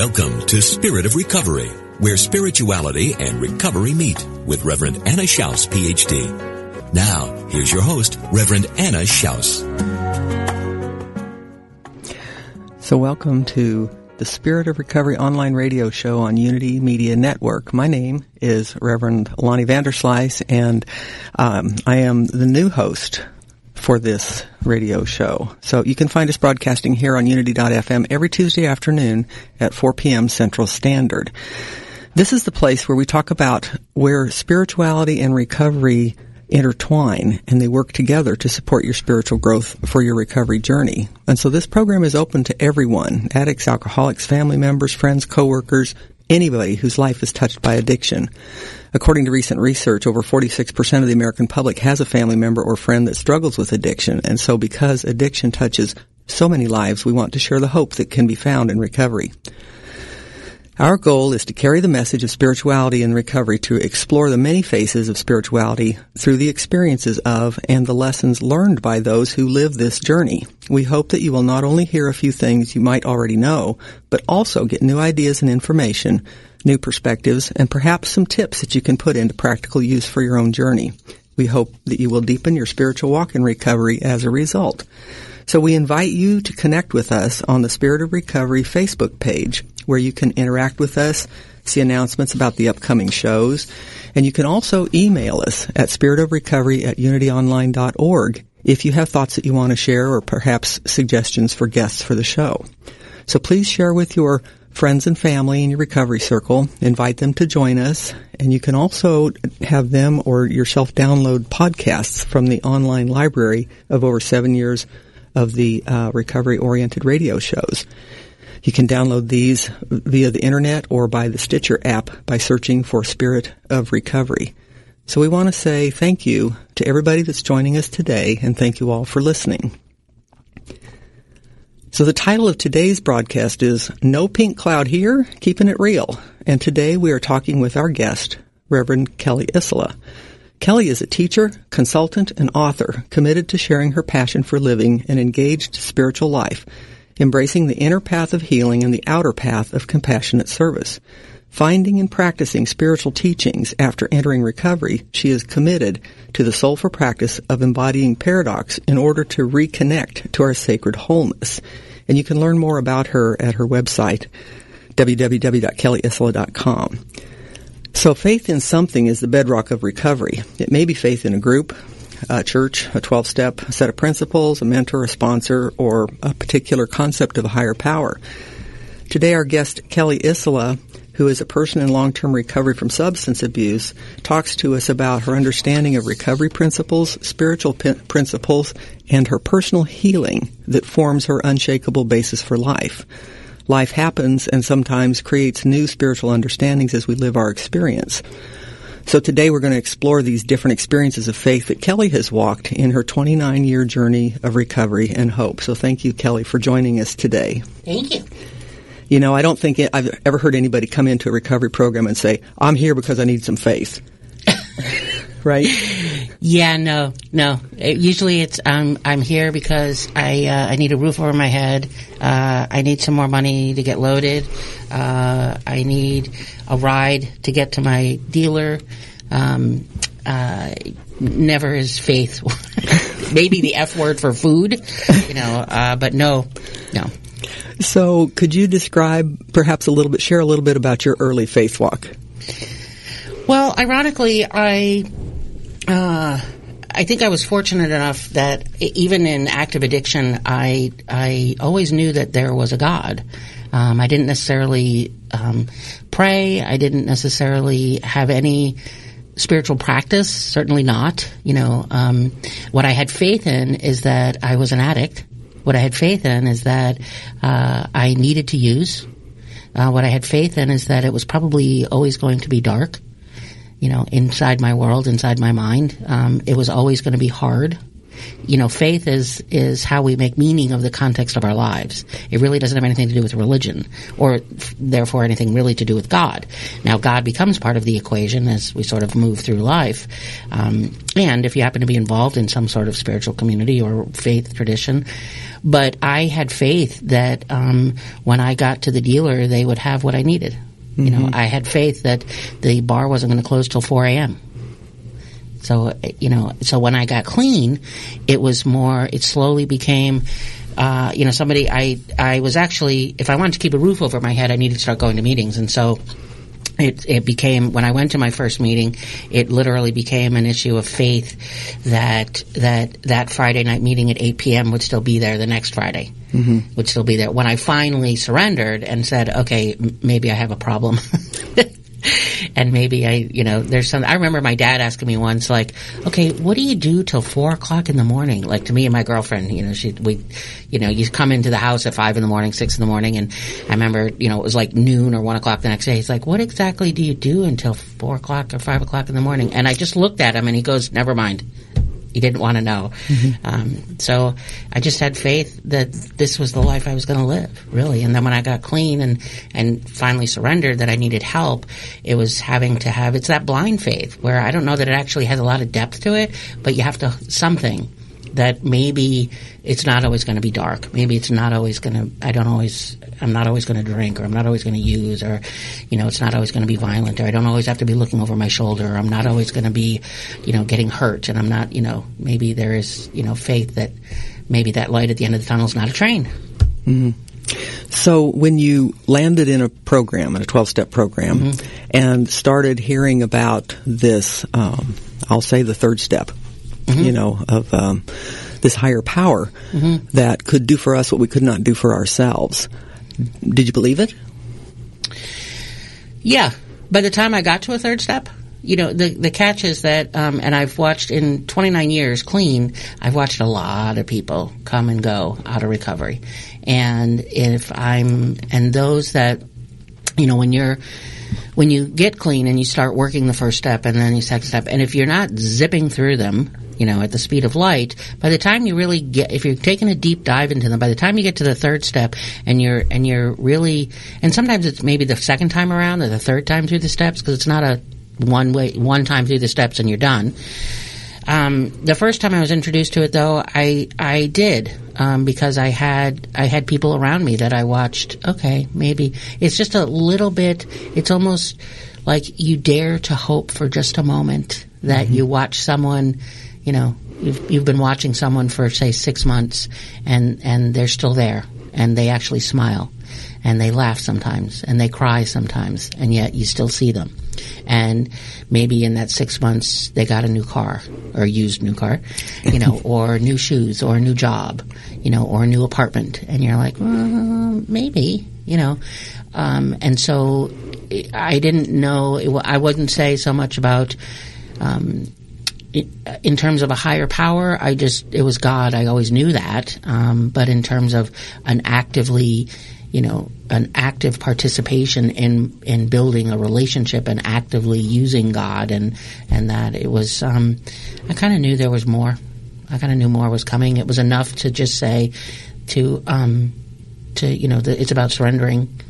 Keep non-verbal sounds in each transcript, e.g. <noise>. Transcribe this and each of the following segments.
Welcome to Spirit of Recovery, where spirituality and recovery meet with Reverend Anna Schaus, PhD. Now, here's your host, Reverend Anna Schaus. So welcome to the Spirit of Recovery online radio show on Unity Media Network. My name is Reverend Lonnie Vanderslice and um, I am the new host for this radio show. So you can find us broadcasting here on Unity.fm every Tuesday afternoon at 4 p.m. Central Standard. This is the place where we talk about where spirituality and recovery intertwine and they work together to support your spiritual growth for your recovery journey. And so this program is open to everyone, addicts, alcoholics, family members, friends, coworkers, anybody whose life is touched by addiction. According to recent research, over 46% of the American public has a family member or friend that struggles with addiction. And so because addiction touches so many lives, we want to share the hope that can be found in recovery. Our goal is to carry the message of spirituality and recovery to explore the many faces of spirituality through the experiences of and the lessons learned by those who live this journey. We hope that you will not only hear a few things you might already know, but also get new ideas and information, new perspectives, and perhaps some tips that you can put into practical use for your own journey. We hope that you will deepen your spiritual walk in recovery as a result. So we invite you to connect with us on the Spirit of Recovery Facebook page where you can interact with us, see announcements about the upcoming shows, and you can also email us at spiritofrecovery at unityonline.org if you have thoughts that you want to share or perhaps suggestions for guests for the show. So please share with your friends and family in your recovery circle. Invite them to join us. And you can also have them or yourself download podcasts from the online library of over seven years of the uh, recovery oriented radio shows. You can download these via the internet or by the Stitcher app by searching for Spirit of Recovery. So we want to say thank you to everybody that's joining us today and thank you all for listening. So the title of today's broadcast is No Pink Cloud Here, Keeping It Real. And today we are talking with our guest, Reverend Kelly Isola. Kelly is a teacher, consultant, and author committed to sharing her passion for living an engaged spiritual life, embracing the inner path of healing and the outer path of compassionate service. Finding and practicing spiritual teachings after entering recovery, she is committed to the soulful practice of embodying paradox in order to reconnect to our sacred wholeness. And you can learn more about her at her website, www.kellyisola.com. So faith in something is the bedrock of recovery. It may be faith in a group, a church, a 12 step set of principles, a mentor, a sponsor, or a particular concept of a higher power. Today our guest, Kelly Isola, who is a person in long-term recovery from substance abuse, talks to us about her understanding of recovery principles, spiritual p- principles, and her personal healing that forms her unshakable basis for life life happens and sometimes creates new spiritual understandings as we live our experience. So today we're going to explore these different experiences of faith that Kelly has walked in her 29 year journey of recovery and hope. So thank you, Kelly, for joining us today. Thank you. You know, I don't think I've ever heard anybody come into a recovery program and say, I'm here because I need some faith. <laughs> right? Yeah, no, no. It, usually it's um, I'm here because I uh, I need a roof over my head. Uh, I need some more money to get loaded. Uh, I need a ride to get to my dealer. Um, uh, never is faith. <laughs> Maybe the F word for food, you know. Uh, but no, No. So, could you describe perhaps a little bit, share a little bit about your early faith walk? Well, ironically, I. Uh, I think I was fortunate enough that even in active addiction, I I always knew that there was a God. Um, I didn't necessarily um, pray. I didn't necessarily have any spiritual practice. Certainly not. You know, um, what I had faith in is that I was an addict. What I had faith in is that uh, I needed to use. Uh, what I had faith in is that it was probably always going to be dark you know, inside my world, inside my mind. Um, it was always going to be hard. You know, faith is is how we make meaning of the context of our lives. It really doesn't have anything to do with religion, or f- therefore anything really to do with God. Now, God becomes part of the equation as we sort of move through life. Um, and if you happen to be involved in some sort of spiritual community or faith tradition, but I had faith that um, when I got to the dealer, they would have what I needed. You know, I had faith that the bar wasn't going to close till 4 a.m. So, you know, so when I got clean, it was more, it slowly became, uh, you know, somebody, I, I was actually, if I wanted to keep a roof over my head, I needed to start going to meetings. And so, it, it became when I went to my first meeting, it literally became an issue of faith that that that Friday night meeting at 8 p.m. would still be there the next Friday, mm-hmm. would still be there. When I finally surrendered and said, "Okay, m- maybe I have a problem," <laughs> and maybe I, you know, there's some. I remember my dad asking me once, like, "Okay, what do you do till four o'clock in the morning?" Like to me and my girlfriend, you know, she we, you know, you come into the house at five in the morning, six in the morning, and I remember, you know, it was like noon or one o'clock the next day. He's like, "What exactly do you do until four o'clock or five o'clock in the morning?" And I just looked at him, and he goes, "Never mind." He didn't want to know. Um, so I just had faith that this was the life I was going to live, really. And then when I got clean and, and finally surrendered that I needed help, it was having to have, it's that blind faith where I don't know that it actually has a lot of depth to it, but you have to, something that maybe it's not always going to be dark. Maybe it's not always going to, I don't always, I'm not always going to drink or I'm not always going to use or, you know, it's not always going to be violent or I don't always have to be looking over my shoulder or I'm not always going to be, you know, getting hurt and I'm not, you know, maybe there is, you know, faith that maybe that light at the end of the tunnel is not a train. So, when you landed in a program, in a 12 step program, Mm-hmm. and started hearing about this, um, I'll say the third step, Mm-hmm. you know, of um, this higher power that could do for us what we could not do for ourselves, did you believe it? Yeah. By the time I got to a third step, you know, the the catch is that, um, and I've watched in 29 years clean, I've watched a lot of people come and go out of recovery, and if I'm and those that, you know, when you're when you get clean and you start working the first step and then the second step, and if you're not zipping through them, you know, at the speed of light, by the time you really get, if you're taking a deep dive into them, by the time you get to the third step and you're, and you're really, and sometimes it's maybe the second time around or the third time through the steps because it's not a one way, one time through the steps and you're done. Um, the first time I was introduced to it, though, I I did um, because I had I had people around me that I watched. Okay, maybe it's just a little bit. It's almost like you dare to hope for just a moment that you watch someone. You know, you've you've been watching someone for say six months, and and they're still there, and they actually smile, and they laugh sometimes, and they cry sometimes, and yet you still see them and maybe in that six months they got a new car or used new car, you know, <laughs> or new shoes or a new job, you know, or a new apartment, and you're like, well, maybe, you know, um, and so I didn't know. It, I wouldn't say so much about. Um, in terms of a higher power, I just it was God. I always knew that. Um, but in terms of an actively, you know, an active participation in in building a relationship and actively using God and and that it was, um, I kind of knew there was more. I kind of knew more was coming. It was enough to just say to um, to you know that it's about surrendering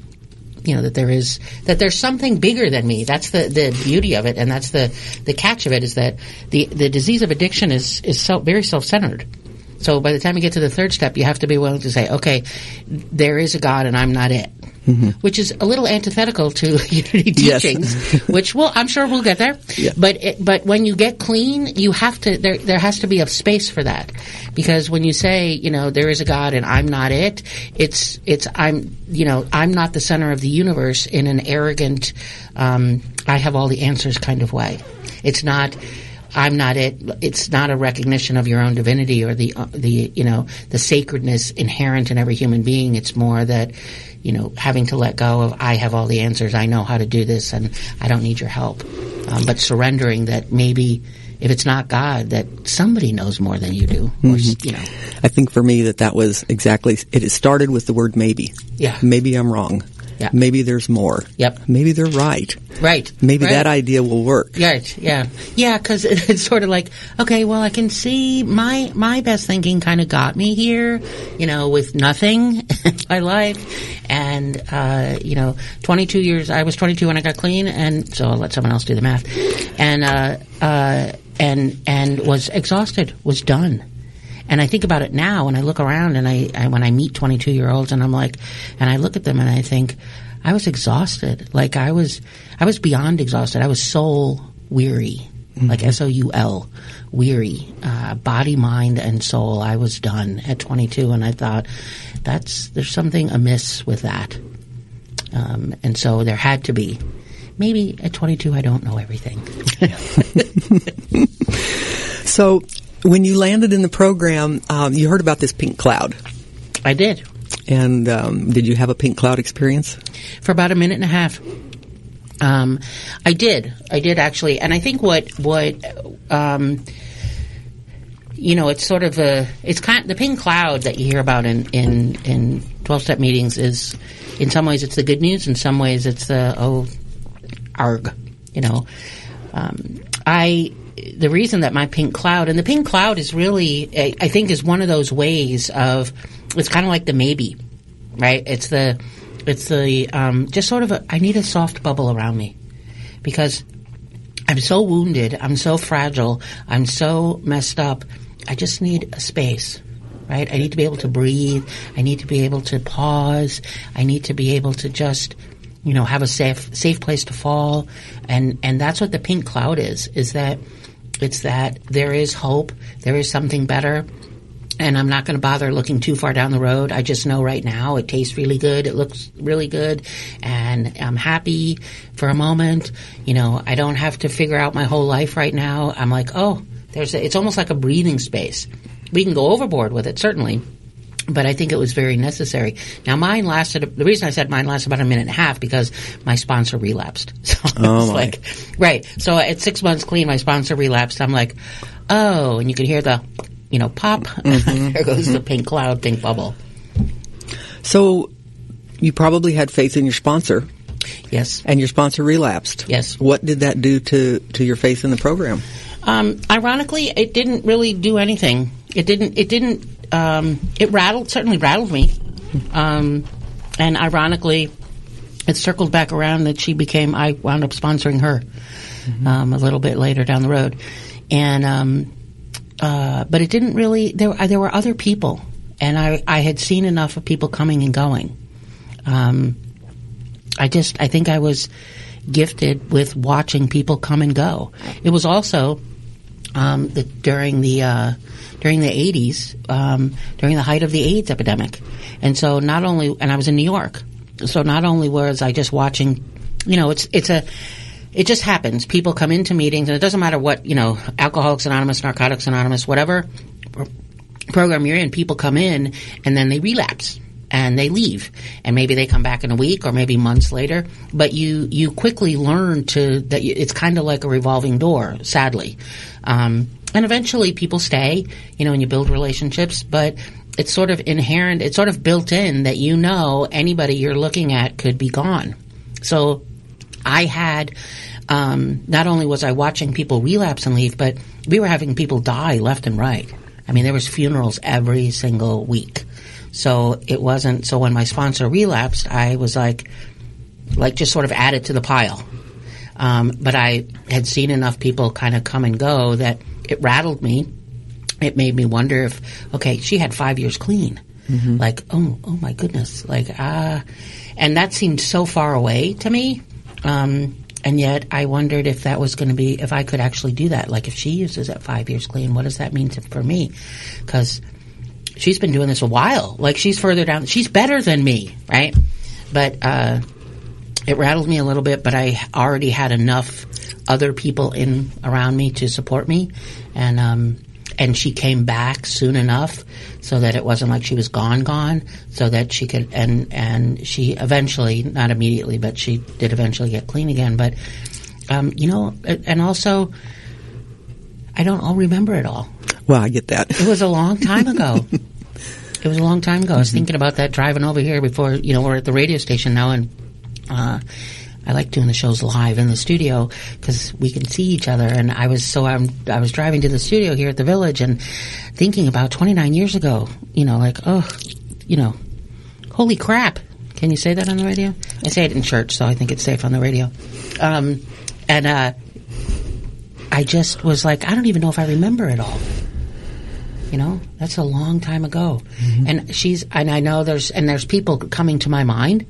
you know that there is that there's something bigger than me. That's the, the beauty of it, and that's the the catch of it is that the the disease of addiction is is self, very self centered. So by the time you get to the third step, you have to be willing to say, okay, there is a God, and I'm not it. Which is a little antithetical to <laughs> unity Yes. teachings. which, well, I'm sure we'll get there. Yeah. But it, but when you get clean, you have to. There there has to be a space for that, because when you say, you know, there is a God and I'm not it, it's it's I'm you know I'm not the center of the universe in an arrogant, um, I have all the answers kind of way. It's not. I'm not it. It's not a recognition of your own divinity or the uh, the you know the sacredness inherent in every human being. It's more that you know having to let go of I have all the answers. I know how to do this, and I don't need your help. Um, but surrendering that maybe if it's not God, that somebody knows more than you do, or s you know. I think for me that that was exactly, it started with the word maybe. Yeah. Maybe I'm wrong. Yeah. Maybe there's more. Yep. Maybe they're right. Right. Maybe right. that idea will work. Right. Yeah. Yeah. Because it's sort of like, okay, well, I can see my my best thinking kind of got me here, you know, with nothing <laughs> in my life, and uh, you know, 22 years. I was 22 when I got clean, and so I'll let someone else do the math, and uh, uh, and and was exhausted, was done. And I think about it now when I look around and I, I when I meet 22 year olds and I'm like, and I look at them and I think, I was exhausted. Like I was, I was beyond exhausted. I was soul weary, like S O U L, weary, uh, body, mind, and soul. I was done at 22, and I thought, that's there's something amiss with that. Um, and so there had to be. Maybe at 22, I don't know everything. <laughs> So when you landed in the program, um, you heard about this pink cloud. I did And um, did you have a pink cloud experience? for about a minute and a half. Um, I did, I did actually, and I think what what um, you know, it's sort of a it's kind the pink cloud that you hear about in in in twelve step meetings is in some ways it's the good news, in some ways it's the oh arg, you know. Um, I the reason that my pink cloud and the pink cloud is really I, think is one of those ways of it's kind of like the maybe, right? It's the it's the um, just sort of a I need a soft bubble around me because I'm so wounded, I'm so fragile, I'm so messed up. I just need a space, right? I need to be able to breathe. I need to be able to pause. I need to be able to just, you know, have a safe safe place to fall. And and that's what the pink cloud is. Is that it's that there is hope. There is something better. And I'm not going to bother looking too far down the road. I just know right now it tastes really good. It looks really good. And I'm happy for a moment. You know, I don't have to figure out my whole life right now. I'm like, oh, there's a, it's almost like a breathing space. We can go overboard with it, certainly. But I think it was very necessary. Now, mine lasted. The reason I said mine lasted about a minute and a half because my sponsor relapsed. <laughs> So Oh, my. like, right. So at six months clean, my sponsor relapsed. I'm like, oh, and you could hear the, you know, pop. <laughs> there goes the pink cloud, pink bubble. So you probably had faith in your sponsor, Yes. and your sponsor relapsed. Yes. What did that do to, to your faith in the program? Um, ironically, it didn't really do anything. It didn't. It didn't. Um, it rattled. Certainly rattled me. Um, and ironically, it circled back around that she became. I wound up sponsoring her um, a little bit later down the road, and um, uh, but it didn't really. There, uh, there were other people, and I, I had seen enough of people coming and going. Um, I just, I think I was gifted with watching people come and go. It was also um, the, during the uh, during the eighties, um, during the height of the AIDS epidemic, and so not only, and I was in New York, so not only was I just watching, you know, it's it's a it just happens. People come into meetings, and it doesn't matter what you know, Alcoholics Anonymous, Narcotics Anonymous, whatever program you're in. People come in, and then they relapse and they leave, and maybe they come back in a week or maybe months later. But you you quickly learn to that it's kind of like a revolving door. Sadly, um, and eventually people stay. You know, and you build relationships, but. It's sort of inherent, it's sort of built in that you know anybody you're looking at could be gone. So I had um, not only was I watching people relapse and leave, but we were having people die left and right. I mean, there was funerals every single week. So it wasn't. So when my sponsor relapsed, I was like, like just sort of added to the pile. Um, but I had seen enough people kind of come and go that it rattled me. It made me wonder if, okay, she had five years clean. Like, oh, oh my goodness, like ah, and that seemed so far away to me. Um, and yet, I wondered if that was going to be if I could actually do that. Like, if she uses it five years clean, what does that mean to, for me? Because she's been doing this a while. Like, she's further down. She's better than me, right? But uh, it rattled me a little bit. But I already had enough other people in around me to support me, and um, and she came back soon enough so that it wasn't like she was gone gone so that she could and and she eventually not immediately but she did eventually get clean again but um, you know and also I don't all remember it all Well, I get that. it was a long time ago <laughs> it was a long time ago I was thinking about that driving over here before you know we're at the radio station now and uh, I like doing the shows live in the studio because we can see each other. And I was so I'm, I was driving to the studio here at the village and thinking about 29 years ago. You know, like oh, you know, holy crap! Can you say that on the radio? I say it in church, so I think it's safe on the radio. Um, and uh, I just was like, I don't even know if I remember it all. You know, that's a long time ago. Mm-hmm. And she's, and I know there's, and there's people coming to my mind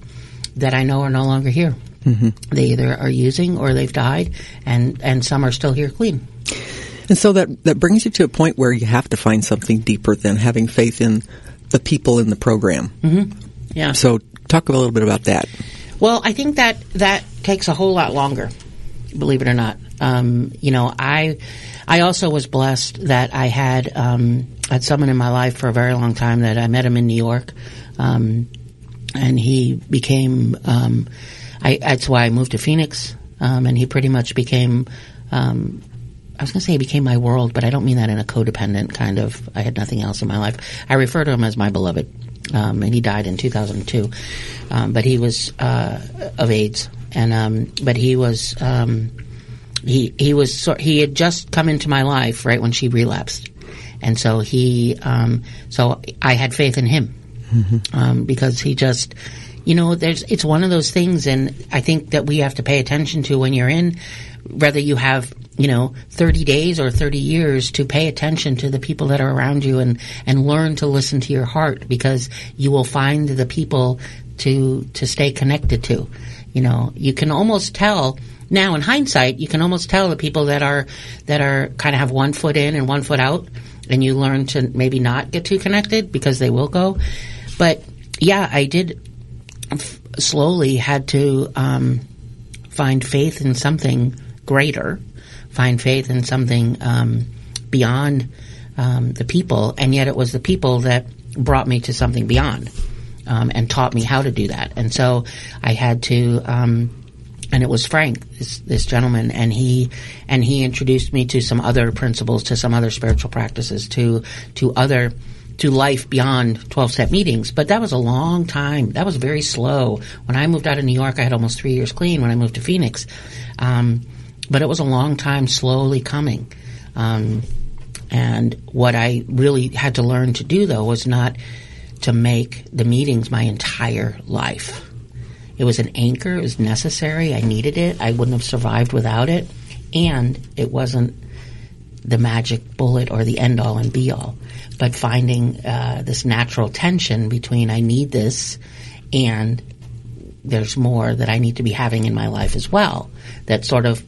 that I know are no longer here. Mm-hmm. They either are using or they've died, and and some are still here clean. And so that, that brings you to a point where you have to find something deeper than having faith in the people in the program. Mm-hmm. Yeah. So talk a little bit about that. Well, I think that that takes a whole lot longer, believe it or not. Um, you know, I I also was blessed that I had um, had someone in my life for a very long time that I met him in New York, um, and he became. Um, I that's why I moved to Phoenix, um, and he pretty much became. Um, I was going to say he became my world, but I don't mean that in a codependent kind of. I had nothing else in my life. I refer to him as my beloved, um, and he died in 2002. Um, but he was uh, of AIDS, and but he was he he was sort he had just come into my life right when she relapsed, and so he um, so I had faith in him. Um, because he just you know there's it's one of those things, and I think that we have to pay attention to when you're in whether you have you know 30 days or 30 years to pay attention to the people that are around you and and learn to listen to your heart because you will find the people to to stay connected to. You know you can almost tell now in hindsight you can almost tell the people that are that are kind of have one foot in and one foot out and you learn to maybe not get too connected because they will go but yeah i did f- slowly had to um, find faith in something greater, find faith in something um, beyond um, the people, and yet it was the people that brought me to something beyond um, and taught me how to do that. And so I had to. Um, and it was Frank, this, this gentleman, and he and he introduced me to some other principles, to some other spiritual practices, to to other to life beyond 12 step meetings. But that was a long time. That was very slow. When I moved out of New York, I had almost three years clean when I moved to Phoenix. Um, but it was a long time slowly coming. Um, and what I really had to learn to do, though, was not to make the meetings my entire life. It was an anchor. It was necessary. I needed it. I wouldn't have survived without it. And it wasn't the magic bullet or the end all and be all, but finding uh, this natural tension between I need this and there's more that I need to be having in my life as well that sort of,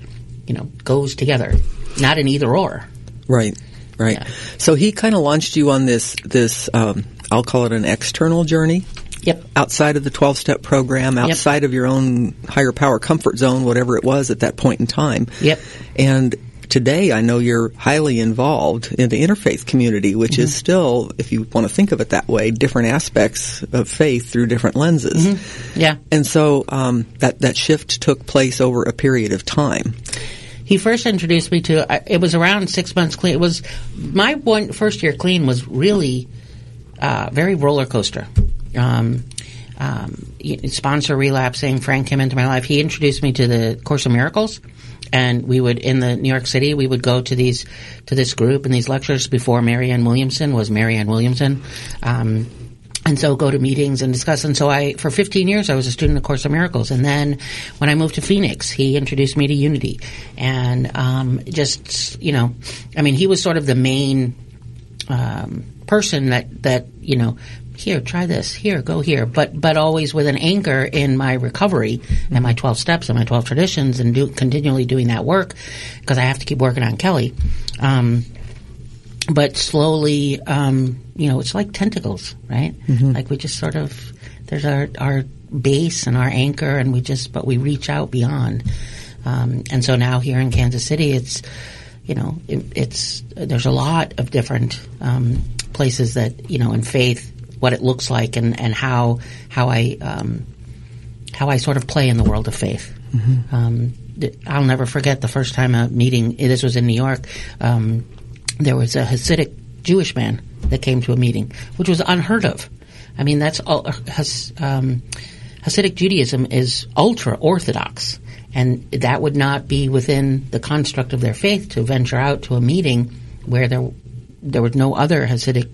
you know, goes together, not an either or. Right, right. Yeah. So he kind of launched you on this this um, I'll call it an external journey Yep. outside of the 12 step program, outside of your own higher power comfort zone, whatever it was at that point in time. Yep. And today I know you're highly involved in the interfaith community, which is still, if you want to think of it that way, different aspects of faith through different lenses. Yeah. And so um, that that shift took place over a period of time. He first introduced me to. It was around six months clean. It was my one first year clean was really uh, very roller coaster. Um, um, sponsor relapsing. Frank came into my life. He introduced me to the Course of Miracles, and we would in the New York City. We would go to these to this group and these lectures before Marianne Williamson was Marianne Williamson. Um, and so go to meetings and discuss. And so I, for 15 years, I was a student of Course of Miracles. And then when I moved to Phoenix, he introduced me to Unity. And um, just, you know, I mean, he was sort of the main um, person that, that, you know, here, try this, here, go here, but but always with an anchor in my recovery and my twelve steps and my twelve traditions, and do, continually doing that work because I have to keep working on Kelly. Um, but slowly, um, you know, it's like tentacles, right? Like we just sort of there's our our base and our anchor, and we just but we reach out beyond. Um, and so now here in Kansas City, it's you know it, it's there's a lot of different um, places that you know in faith what it looks like and and how how I um, how I sort of play in the world of faith. Um, I'll never forget the first time a meeting. This was in New York. Um, there was a Hasidic Jewish man that came to a meeting, which was unheard of. I mean, that's all. Has, um, Hasidic Judaism is ultra orthodox, and that would not be within the construct of their faith to venture out to a meeting where there there was no other Hasidic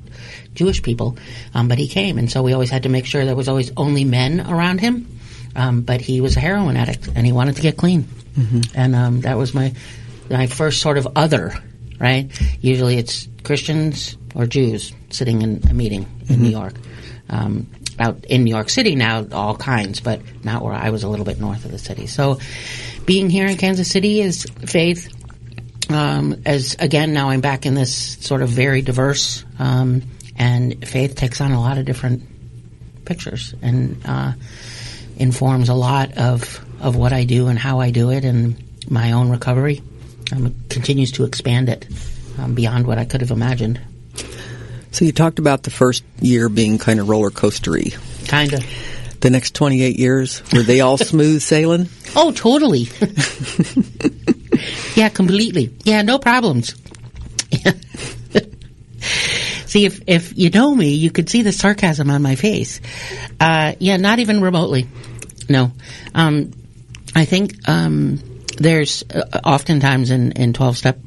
Jewish people. Um, but he came, and so we always had to make sure there was always only men around him. Um, but he was a heroin addict, and he wanted to get clean, and um, that was my my first sort of other. Right? Usually, it's Christians or Jews sitting in a meeting in New York. Um, out in New York City now, all kinds, but not where I was a little bit north of the city. So, being here in Kansas City is faith. Um, as again, now I'm back in this sort of very diverse, um, and faith takes on a lot of different pictures and uh, informs a lot of of what I do and how I do it, and my own recovery um, continues to expand it um, beyond what I could have imagined. So you talked about the first year being kind of roller coastery. Kind of. The next 28 years, were they all <laughs> smooth sailing? Oh, totally. <laughs> yeah, completely. Yeah, no problems. <laughs> see, if if you know me, you could see the sarcasm on my face. Uh, yeah, not even remotely. No. Um, I think um, there's uh, oftentimes in in twelve step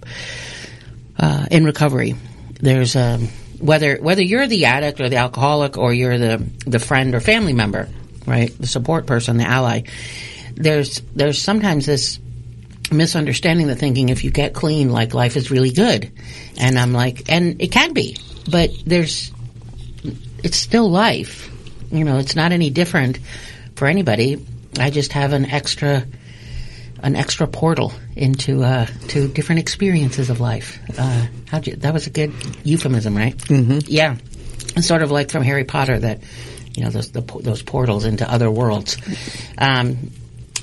uh, in recovery, there's um, whether whether you're the addict or the alcoholic or you're the the friend or family member, right? The support person, the ally. There's there's sometimes this misunderstanding the thinking if you get clean like life is really good and i'm like and it can be but there's it's still life you know it's not any different for anybody i just have an extra an extra portal into uh, to different experiences of life. Uh, how'd you, that was a good euphemism, right? Mm-hmm. Yeah, it's sort of like from Harry Potter that you know those the, those portals into other worlds. Um,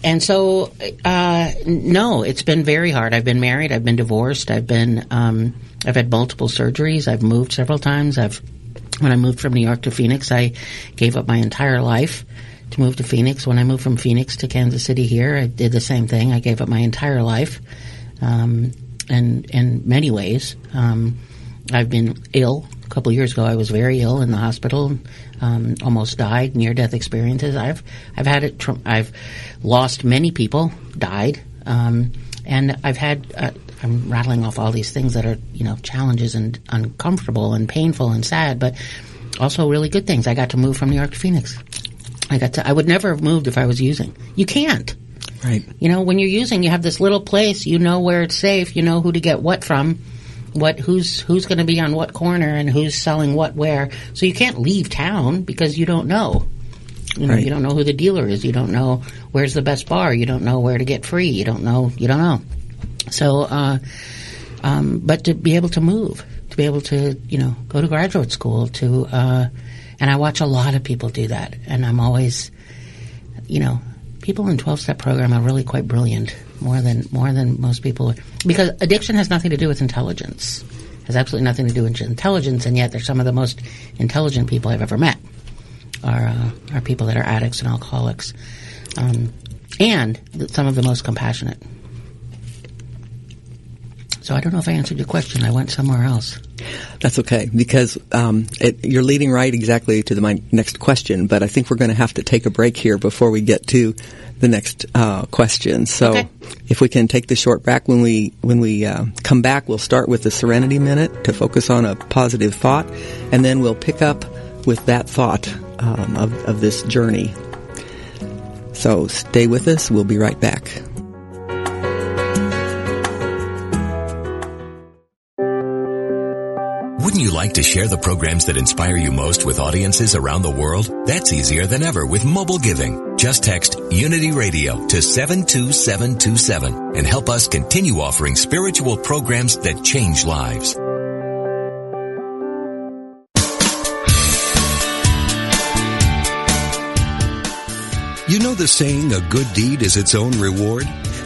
and so, uh, no, it's been very hard. I've been married. I've been divorced. I've been um, I've had multiple surgeries. I've moved several times. I've when I moved from New York to Phoenix, I gave up my entire life to move to Phoenix. When I moved from Phoenix to Kansas City here, I did the same thing. I gave up my entire life, um, and in many ways, um, I've been ill. A couple of years ago, I was very ill in the hospital, um, almost died, near death experiences. I've I've had it. Tr- I've lost many people, died, um, and I've had. Uh, I'm rattling off all these things that are you know challenges and uncomfortable and painful and sad, but also really good things. I got to move from New York to Phoenix. I got to. I would never have moved if I was using. You can't. Right. You know, when you're using, you have this little place. You know where it's safe. You know who to get what from. What who's who's going to be on what corner and who's selling what where. So you can't leave town because you don't know. You know, Right. you don't know who the dealer is. You don't know where's the best bar. You don't know where to get free. You don't know. You don't know. So, uh, um, but to be able to move, to be able to, you know, go to graduate school, to, uh, and I watch a lot of people do that, and I'm always, you know, people in 12 step program are really quite brilliant, more than more than most people, because addiction has nothing to do with intelligence, It has absolutely nothing to do with intelligence, and yet they're some of the most intelligent people I've ever met. Are uh, are people that are addicts and alcoholics, um, and some of the most compassionate. So I don't know if I answered your question. I went somewhere else. That's okay because um, it, you're leading right exactly to the, my next question. But I think we're going to have to take a break here before we get to the next uh, question. So Okay. if we can take the short break when we when we uh, come back, we'll start with the Serenity Minute to focus on a positive thought, and then we'll pick up with that thought um, of, of this journey. So stay with us. We'll be right back. Wouldn't you like to share the programs that inspire you most with audiences around the world? That's easier than ever with mobile giving. Just text Unity Radio to 72727 and help us continue offering spiritual programs that change lives. You know the saying, a good deed is its own reward?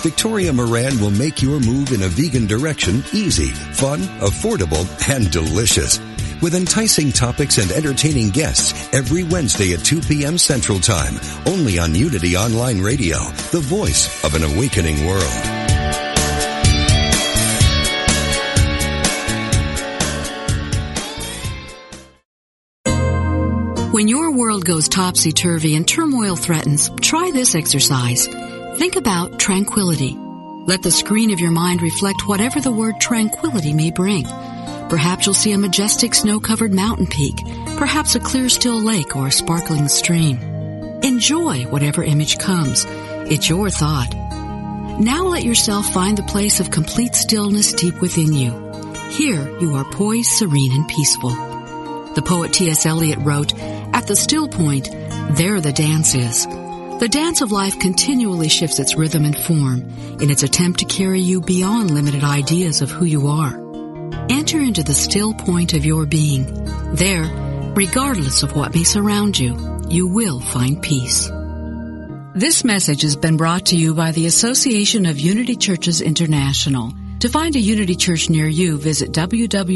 Victoria Moran will make your move in a vegan direction easy, fun, affordable, and delicious. With enticing topics and entertaining guests every Wednesday at 2 p.m. Central Time, only on Unity Online Radio, the voice of an awakening world. When your world goes topsy-turvy and turmoil threatens, try this exercise. Think about tranquility. Let the screen of your mind reflect whatever the word tranquility may bring. Perhaps you'll see a majestic snow-covered mountain peak, perhaps a clear still lake or a sparkling stream. Enjoy whatever image comes. It's your thought. Now let yourself find the place of complete stillness deep within you. Here you are poised, serene, and peaceful. The poet T.S. Eliot wrote, At the still point, there the dance is. The dance of life continually shifts its rhythm and form in its attempt to carry you beyond limited ideas of who you are. Enter into the still point of your being. There, regardless of what may surround you, you will find peace. This message has been brought to you by the Association of Unity Churches International. To find a Unity Church near you, visit www.unity.org.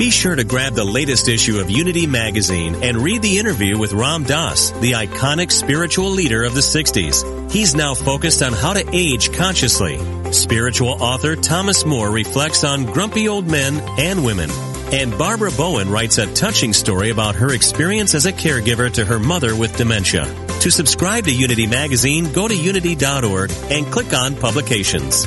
Be sure to grab the latest issue of Unity Magazine and read the interview with Ram Dass, the iconic spiritual leader of the 60s. He's now focused on how to age consciously. Spiritual author Thomas Moore reflects on grumpy old men and women. And Barbara Bowen writes a touching story about her experience as a caregiver to her mother with dementia. To subscribe to Unity Magazine, go to unity.org and click on Publications.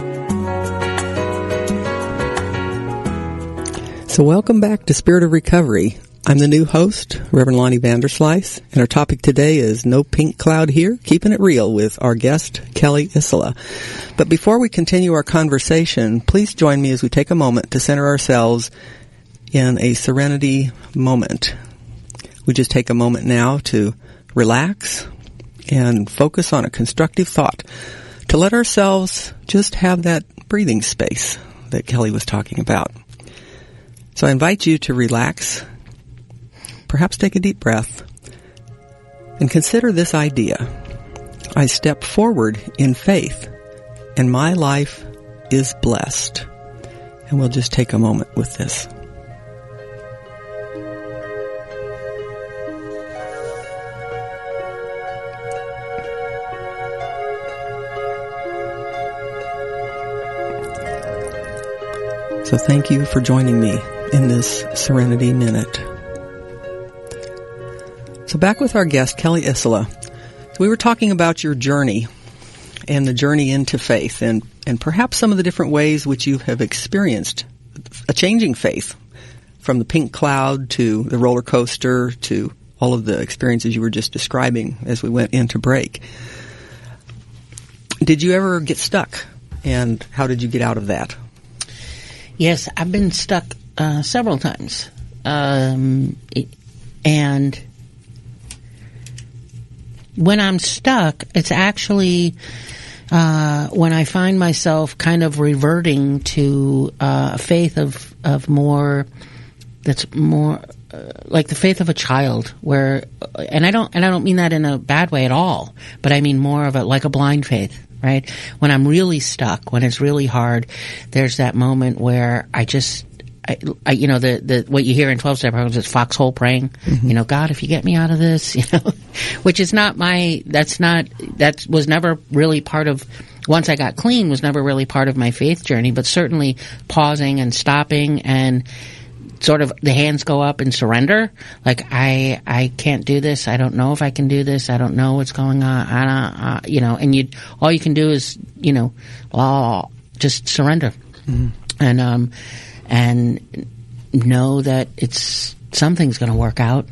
So welcome back to Spirit of Recovery. I'm the new host, Reverend Lonnie Vanderslice, and our topic today is No Pink Cloud Here, keeping it real with our guest, Kelly Isola. But before we continue our conversation, please join me as we take a moment to center ourselves in a serenity moment. We just take a moment now to relax and focus on a constructive thought, to let ourselves just have that breathing space that Kelly was talking about. So I invite you to relax, perhaps take a deep breath, and consider this idea. I step forward in faith, and my life is blessed. And we'll just take a moment with this. So thank you for joining me in this Serenity Minute. So back with our guest, Kelly Isola. So we were talking about your journey and the journey into faith and, and perhaps some of the different ways which you have experienced a changing faith from the pink cloud to the roller coaster to all of the experiences you were just describing as we went into break. Did you ever get stuck? And how did you get out of that? Yes, I've been stuck uh, several times. Um, and when I'm stuck, it's actually uh, when I find myself kind of reverting to uh, a faith of of more that's more uh, like the faith of a child, where and I don't and I don't mean that in a bad way at all, but I mean more of a like a blind faith. Right when I'm really stuck, when it's really hard, there's that moment where I just I, I, you know, the, the, what you hear in 12 step programs is foxhole praying. Mm-hmm. You know, God, if you get me out of this, <laughs> you know, which is not my, that's not, that was never really part of, once I got clean was never really part of my faith journey, but certainly pausing and stopping and sort of the hands go up and surrender. Like, I, I can't do this. I don't know if I can do this. I don't know what's going on. I don't, uh, you know, and you, all you can do is, you know, oh, just surrender. Mm-hmm. And, um, and know that it's something's going to work out.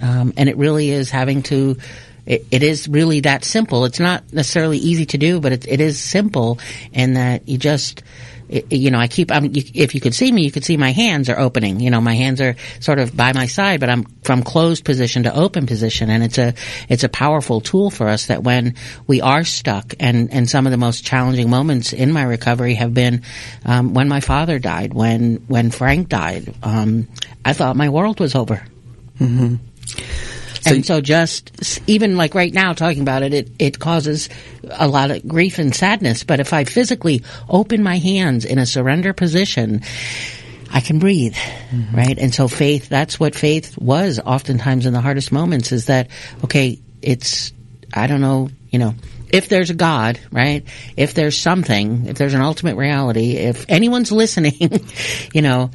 Um, and it really is having to. It, it is really that simple. It's not necessarily easy to do, but it, it is simple in that you just you know, I keep, I'm, you, if you could see me, you could see my hands are opening. You know, my hands are sort of by my side, but I'm from closed position to open position. And it's a, it's a powerful tool for us that when we are stuck and, and some of the most challenging moments in my recovery have been, um, when my father died, when, when Frank died, um, I thought my world was over. Mm-hmm. So and so just even like right now talking about it, it, it causes a lot of grief and sadness. But if I physically open my hands in a surrender position, I can breathe, mm-hmm. right? And so faith, that's what faith was oftentimes in the hardest moments is that, okay, it's, I don't know, you know, if there's a God, right? If there's something, if there's an ultimate reality, if anyone's <laughs> listening, you know,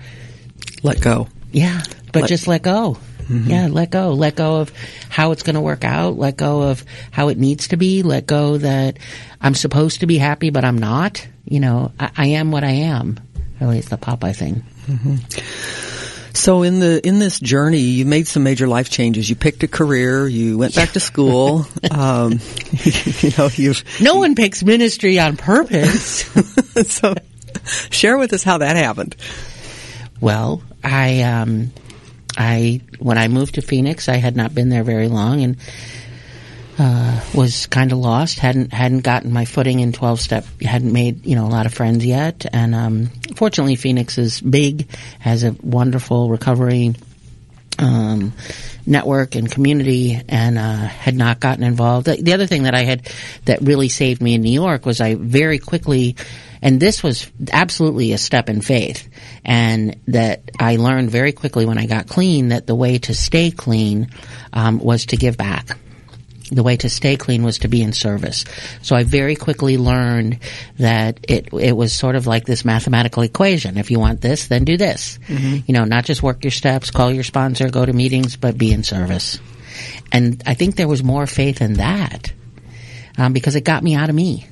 let go. Yeah, but let, just let go. Mm-hmm. Yeah, let go. Let go of how it's going to work out. Let go of how it needs to be. Let go that I'm supposed to be happy, but I'm not. You know, I, I am what I am. Really, it's the Popeye thing. Mm-hmm. So in the in this journey, you made some major life changes. You picked a career. You went back to school. <laughs> um, <laughs> you know, you no one picks ministry on purpose. <laughs> so, share with us how that happened. Well, I um, I when I moved to Phoenix, I had not been there very long and uh, was kind of lost. hadn't hadn't gotten my footing in twelve step. hadn't made you know a lot of friends yet. And um, fortunately, Phoenix is big, has a wonderful recovery. Um, network and community and uh, had not gotten involved. The, the, other thing that I had that really saved me in New York was I very quickly and this was absolutely a step in faith. And that I learned very quickly when I got clean that the way to stay clean um, was to give back the way to stay clean was to be in service. So I very quickly learned that it it was sort of like this mathematical equation. If you want this, then do this. Mm-hmm. You know, not just work your steps, call your sponsor, go to meetings, but be in service. And I think there was more faith in that um, because it got me out of me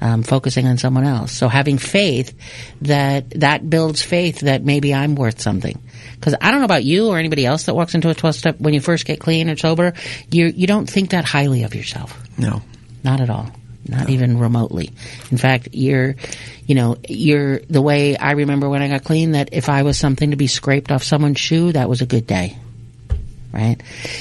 um, focusing on someone else. So having faith that that builds faith that maybe I'm worth something. Because I don't know about you or anybody else that walks into a 12 step when you first get clean or sober, you you don't think that highly of yourself. No, not at all. Not no. even remotely. In fact, you're, you know, you're the way I remember when I got clean that if I was something to be scraped off someone's shoe, that was a good day. Right?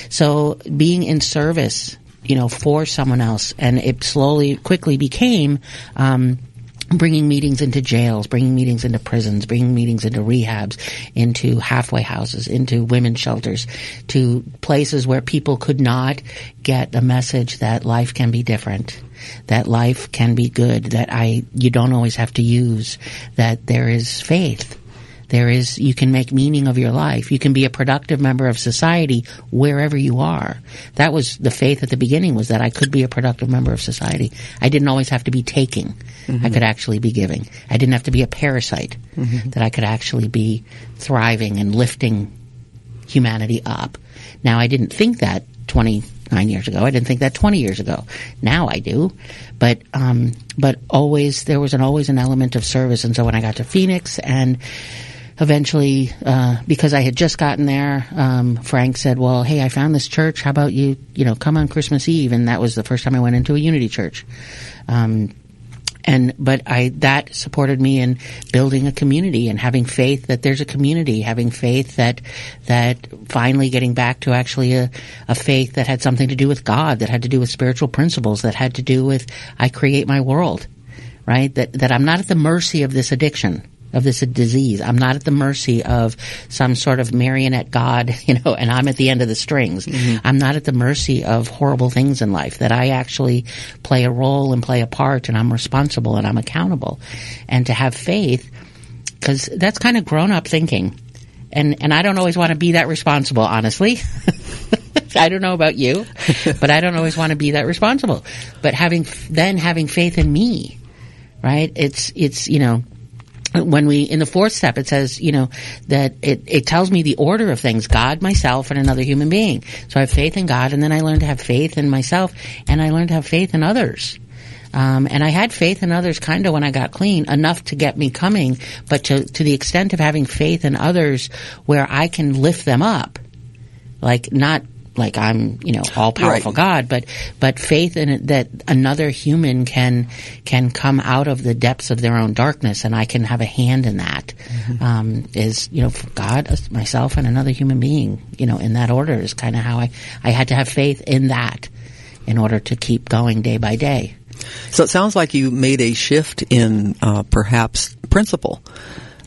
So being in service you know, for someone else. And it slowly, quickly became, um, bringing meetings into jails, bringing meetings into prisons, bringing meetings into rehabs, into halfway houses, into women's shelters, to places where people could not get the message that life can be different, that life can be good, that I, you don't always have to use, that there is faith there is, you can make meaning of your life. You can be a productive member of society wherever you are. That was the faith at the beginning was that I could be a productive member of society. I didn't always have to be taking. Mm-hmm. I could actually be giving. I didn't have to be a parasite. Mm-hmm. That I could actually be thriving and lifting humanity up. Now I didn't think that 29 years ago. I didn't think that 20 years ago. Now I do. But, um, but always, there was an, always an element of service. And so when I got to Phoenix and eventually, uh, because I had just gotten there, um, Frank said, "Well, hey, I found this church. How about you? You know, come on Christmas Eve?" And that was the first time I went into a Unity church. Um, and but I that supported me in building a community and having faith that there's a community, having faith that that finally getting back to actually a, a faith that had something to do with God, that had to do with spiritual principles, that had to do with I create my world, right? That that I'm not at the mercy of this addiction of this disease. I'm not at the mercy of some sort of marionette god, <laughs> you know, and I'm at the end of the strings. Mm-hmm. I'm not at the mercy of horrible things in life, that I actually play a role and play a part and I'm responsible and I'm accountable. And to have faith, because that's kind of grown up thinking. And, and I don't always want to be that responsible, honestly. <laughs> I don't know about you, <laughs> but I don't always want to be that responsible. But having, then having faith in me, right? It's, it's, you know, when we in the fourth step it says you know that it, it tells me the order of things god myself and another human being so i have faith in god and then i learned to have faith in myself and i learned to have faith in others um, and I had faith in others kind of when I got clean, enough to get me coming, but to, to the extent of having faith in others where I can lift them up. Like not like I'm, you know, all powerful right. God, but but faith in it that another human can can come out of the depths of their own darkness, and I can have a hand in that. Mm-hmm. Um, is you know, God, uh, myself, and another human being, you know, in that order is kind of how I I had to have faith in that in order to keep going day by day. So it sounds like you made a shift in uh, perhaps principle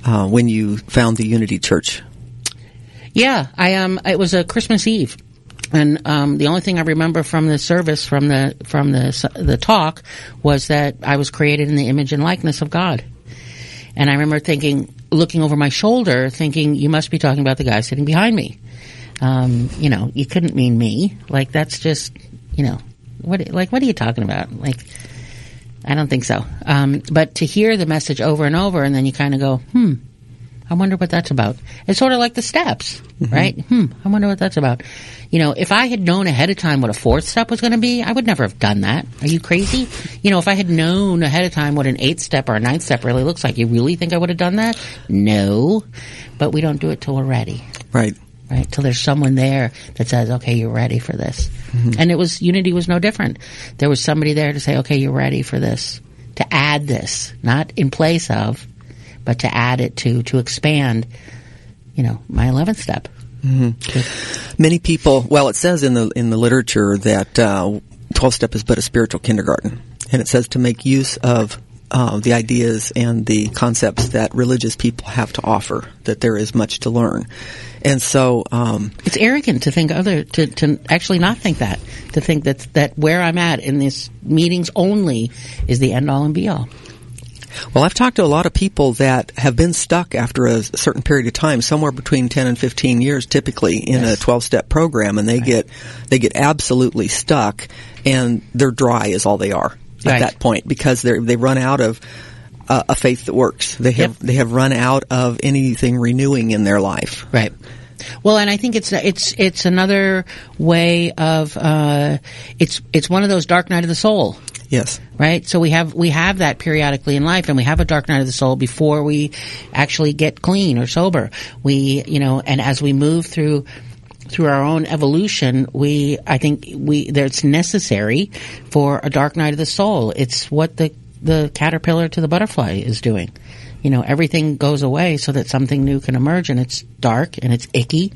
uh, when you found the Unity Church. Yeah, I um, it was a Christmas Eve and um, the only thing I remember from the service, from the from the the talk, was that I was created in the image and likeness of God. And I remember thinking, looking over my shoulder, thinking, "You must be talking about the guy sitting behind me." Um, you know, you couldn't mean me. Like that's just, you know, what like what are you talking about? Like, I don't think so. Um, but to hear the message over and over, and then you kind of go, "Hmm." I wonder what that's about. It's sort of like the steps, mm-hmm. right? Hmm, I wonder what that's about. You know, if I had known ahead of time what a fourth step was going to be, I would never have done that. Are you crazy? You know, if I had known ahead of time what an eighth step or a ninth step really looks like, you really think I would have done that? No. But we don't do it till we're ready. Right. Right. Till there's someone there that says, okay, you're ready for this. Mm-hmm. And it was, Unity was no different. There was somebody there to say, okay, you're ready for this. To add this, not in place of, but to add it to, to expand, you know, my 11th step. Mm-hmm. Many people, well, it says in the, in the literature that, uh, 12 step is but a spiritual kindergarten. And it says to make use of uh, the ideas and the concepts that religious people have to offer, that there is much to learn. And so, um, it's arrogant to think other, to, to actually not think that, to think that, that where I'm at in these meetings only is the end all and be all. Well, I've talked to a lot of people that have been stuck after a certain period of time, somewhere between 10 and 15 years typically in yes. a 12-step program and they right. get they get absolutely stuck and they're dry is all they are at right. that point because they they run out of uh, a faith that works. They have yep. they have run out of anything renewing in their life. Right. Well, and I think it's it's it's another way of uh, it's it's one of those dark night of the soul Yes. Right? So we have we have that periodically in life and we have a dark night of the soul before we actually get clean or sober. We, you know, and as we move through through our own evolution, we I think we that's necessary for a dark night of the soul. It's what the the caterpillar to the butterfly is doing. You know, everything goes away so that something new can emerge and it's dark and it's icky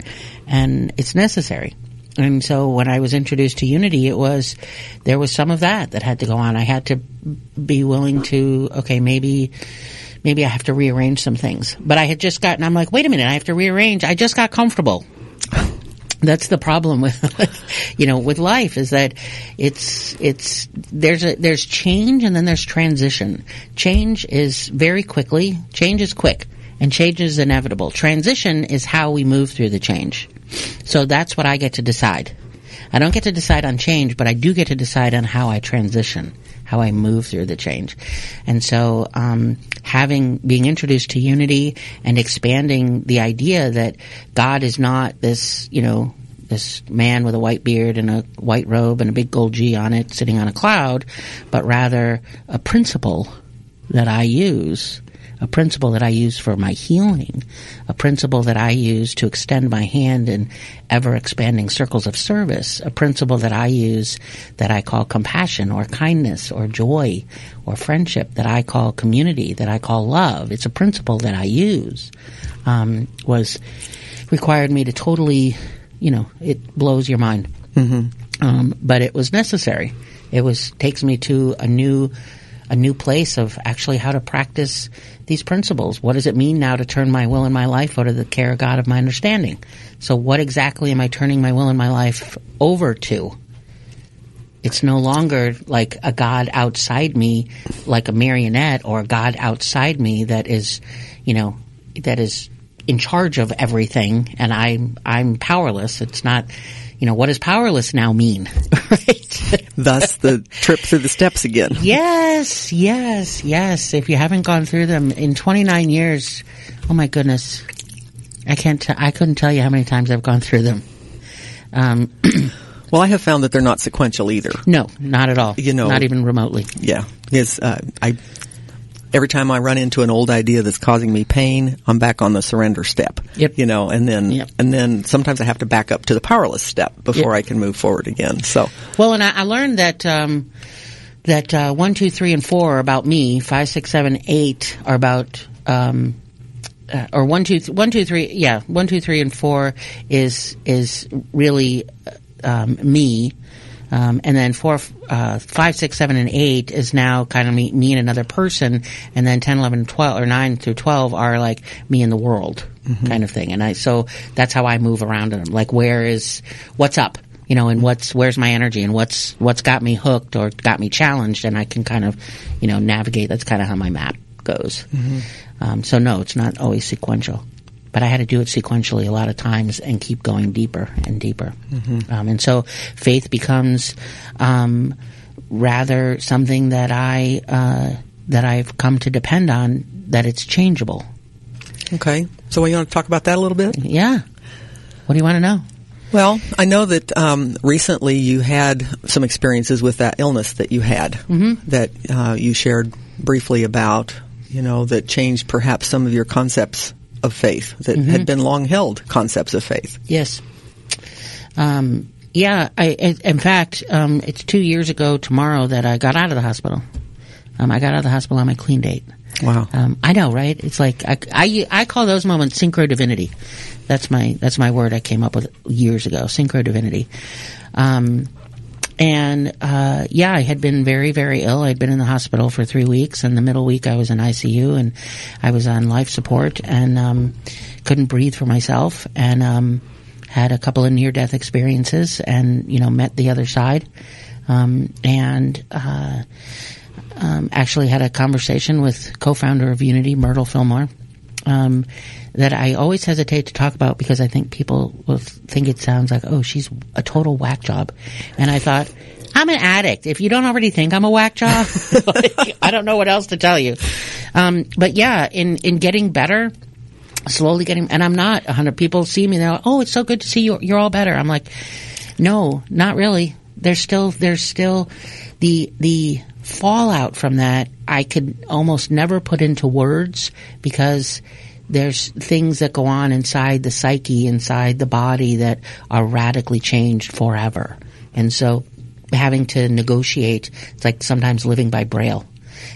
and it's necessary. And so when I was introduced to Unity, it was, there was some of that that had to go on. I had to be willing to, okay, maybe, maybe I have to rearrange some things. But I had just gotten, I'm like, wait a minute, I have to rearrange. I just got comfortable. That's the problem with, <laughs> you know, with life is that it's, it's, there's a, there's change and then there's transition. Change is very quickly, change is quick and change is inevitable. Transition is how we move through the change. So that's what I get to decide. I don't get to decide on change, but I do get to decide on how I transition, how I move through the change. And so, um, having, being introduced to unity and expanding the idea that God is not this, you know, this man with a white beard and a white robe and a big gold G on it sitting on a cloud, but rather a principle that I use a principle that I use for my healing, a principle that I use to extend my hand in ever expanding circles of service, a principle that I use that I call compassion or kindness or joy or friendship that I call community, that I call love. It's a principle that I use, um, was required me to totally, you know, it blows your mind. Mm-hmm. Um, but it was necessary. It was, takes me to a new, a new place of actually how to practice these principles. What does it mean now to turn my will and my life over to the care of God of my understanding? So what exactly am I turning my will and my life over to? It's no longer like a God outside me, like a marionette or a God outside me that is, you know, that is in charge of everything and I'm, I'm powerless. It's not, you know, what does powerless now mean? <laughs> right? Thus the trip through the steps again. Yes, yes, yes. If you haven't gone through them in 29 years, oh my goodness. I can't, t- I couldn't tell you how many times I've gone through them. Um, <clears throat> Well, I have found that they're not sequential either. no, not at all. You know- not even remotely. Yeah, because uh, I every time I run into an old idea that's causing me pain, I'm back on the surrender step. Yep. You know, and then Yep. and then sometimes I have to back up to the powerless step before Yep. I can move forward again. So Well, and I, I learned that um, that uh, one, two, three, and four are about me. Five, six, seven, eight are about. Um, uh, or one, two, th- one, two, three. Yeah, one, two, three, and four is is really um, me. Um, and then four, uh, five, six, seven, and eight is now kind of me, me and another person. And then 10, 11, 12, or 9 through 12 are like me and the world kind of thing. And I, so that's how I move around them. Like, where is, what's up? You know, and what's, where's my energy and what's, what's got me hooked or got me challenged and I can kind of, you know, navigate. That's kind of how my map goes. Um, so no, it's not always sequential but I had to do it sequentially a lot of times and keep going deeper and deeper. Um, and so faith becomes um, rather something that I uh, that I've come to depend on. That it's changeable. okay, so you want to talk about that a little bit? Yeah. What do you want to know? Well, I know that um, recently you had some experiences with that illness that you had that uh, you shared briefly about. You know that changed perhaps some of your concepts of faith that had been long held concepts of faith. Yes. Um, yeah. I, in in fact, um, it's two years ago tomorrow that I got out of the hospital. Um, I got out of the hospital on my clean date. Wow. Um, I know, right? It's like I, I, I call those moments synchro divinity. That's my that's my word I came up with years ago. Synchro divinity. Um, and uh, yeah, I had been very very ill. I'd been in the hospital for three weeks. and the middle week, I was in ICU and I was on life support and um, couldn't breathe for myself and um, had a couple of near death experiences and you know met the other side um, and. Uh, um, actually had a conversation with co-founder of Unity, Myrtle Fillmore, um, that I always hesitate to talk about because I think people will think it sounds like, oh, she's a total whack job. And I thought, I'm an addict. If you don't already think I'm a whack job, like, <laughs> I don't know what else to tell you. Um, but yeah, in, in getting better, slowly getting, and I'm not a hundred people see me, they're like, oh, it's so good to see you. You're all better. I'm like, no, not really. There's still, there's still the, the fallout from that. I could almost never put into words because there's things that go on inside the psyche, inside the body that are radically changed forever. And so having to negotiate, it's like sometimes living by braille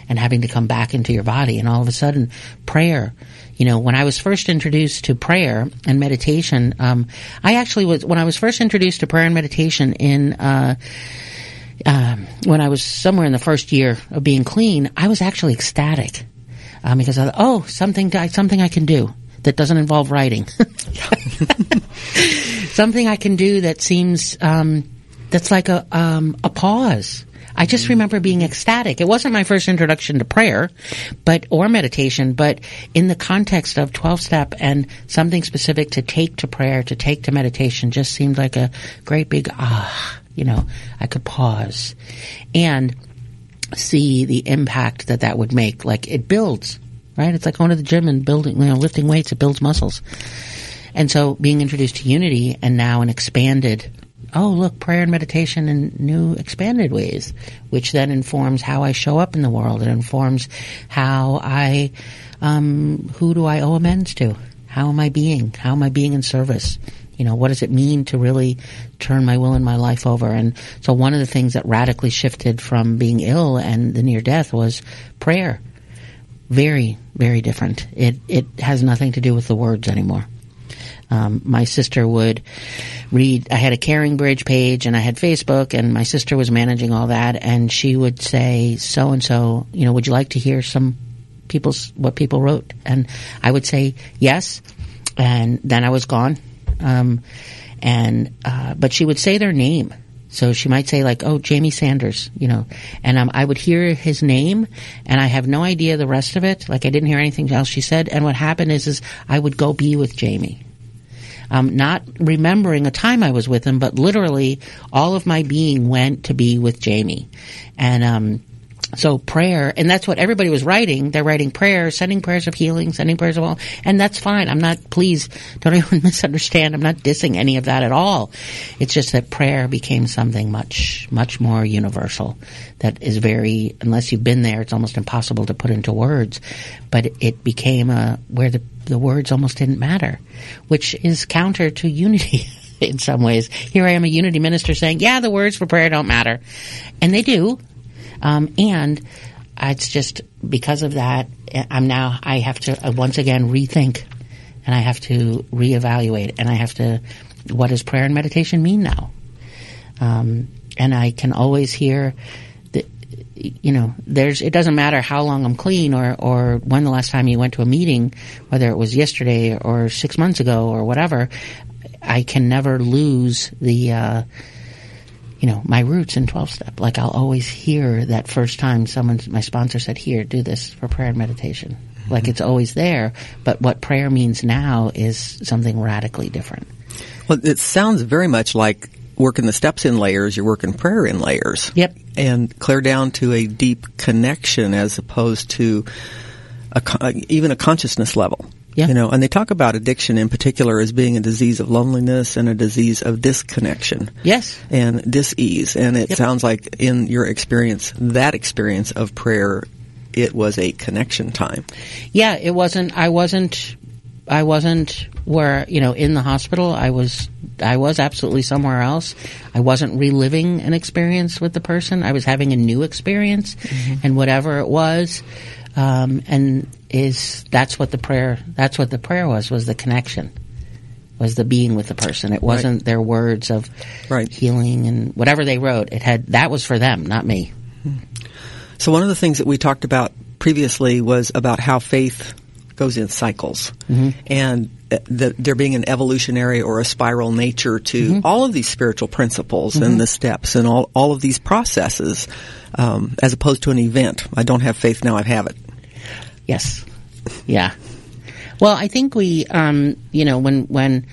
and having to come back into your body. And all of a sudden, prayer. You know, when I was first introduced to prayer and meditation, um, I actually was when I was first introduced to prayer and meditation in uh, um, when I was somewhere in the first year of being clean. I was actually ecstatic um, because I oh, something I, something I can do that doesn't involve writing. <laughs> something I can do that seems um, that's like a um, a pause. I just remember being ecstatic. It wasn't my first introduction to prayer, but or meditation, but in the context of twelve step and something specific to take to prayer, to take to meditation, just seemed like a great big ah. You know, I could pause and see the impact that that would make. Like it builds, right? It's like going to the gym and building, you know, lifting weights. It builds muscles. And so being introduced to unity and now an expanded oh, look, prayer and meditation in new expanded ways, which then informs how I show up in the world. It informs how I, um, who do I owe amends to? How am I being? How am I being in service? You know, what does it mean to really turn my will and my life over? And so one of the things that radically shifted from being ill and the near death was prayer. Very, very different. It, it has nothing to do with the words anymore. Um, my sister would read. I had a Caring Bridge page, and I had Facebook, and my sister was managing all that. And she would say, "So and so, you know, would you like to hear some people's what people wrote?" And I would say yes, and then I was gone. Um, and uh, but she would say their name. So she might say like, "Oh, Jamie Sanders," you know, and um, I would hear his name, and I have no idea the rest of it. Like I didn't hear anything else she said. And what happened is, is I would go be with Jamie um, not remembering a time I was with him, but literally all of my being went to be with Jamie. And, um, so prayer, and that's what everybody was writing. They're writing prayers, sending prayers of healing, sending prayers of all, and that's fine. I'm not, please, don't <laughs> even misunderstand. I'm not dissing any of that at all. It's just that prayer became something much, much more universal that is very, unless you've been there, it's almost impossible to put into words. But it became a, where the, the words almost didn't matter, which is counter to unity. <laughs> in some ways, here I am, a unity minister saying, "Yeah, the words for prayer don't matter," and they do um, and it's just because of that, I'm now, I have to uh, once again rethink and I have to reevaluate and I have to, what does prayer and meditation mean now? Um, and I can always hear that, you know, there's, it doesn't matter how long I'm clean or, or when the last time you went to a meeting, whether it was yesterday or six months ago or whatever, I can never lose the, uh, you know, my roots in 12 step. Like I'll always hear that first time someone, my sponsor said, here, do this for prayer and meditation. Mm-hmm. Like it's always there, but what prayer means now is something radically different. Well, it sounds very much like working the steps in layers, you're working prayer in layers. Yep. And clear down to a deep connection as opposed to a, even a consciousness level. Yeah. You know, and they talk about addiction in particular as being a disease of loneliness and a disease of disconnection. Yes. And dis-ease. And it yep. sounds like in your experience, that experience of prayer, it was a connection time. Yeah, it wasn't, I wasn't, I wasn't where, you know, in the hospital. I was, I was absolutely somewhere else. I wasn't reliving an experience with the person. I was having a new experience mm-hmm. and whatever it was, um, and is that's what the prayer that's what the prayer was was the connection was the being with the person it wasn't right. their words of right. healing and whatever they wrote it had that was for them not me so one of the things that we talked about previously was about how faith goes in cycles mm-hmm. and the, there being an evolutionary or a spiral nature to mm-hmm. all of these spiritual principles mm-hmm. and the steps and all, all of these processes um, as opposed to an event i don't have faith now i have it Yes. Yeah. Well, I think we, um, you know, when when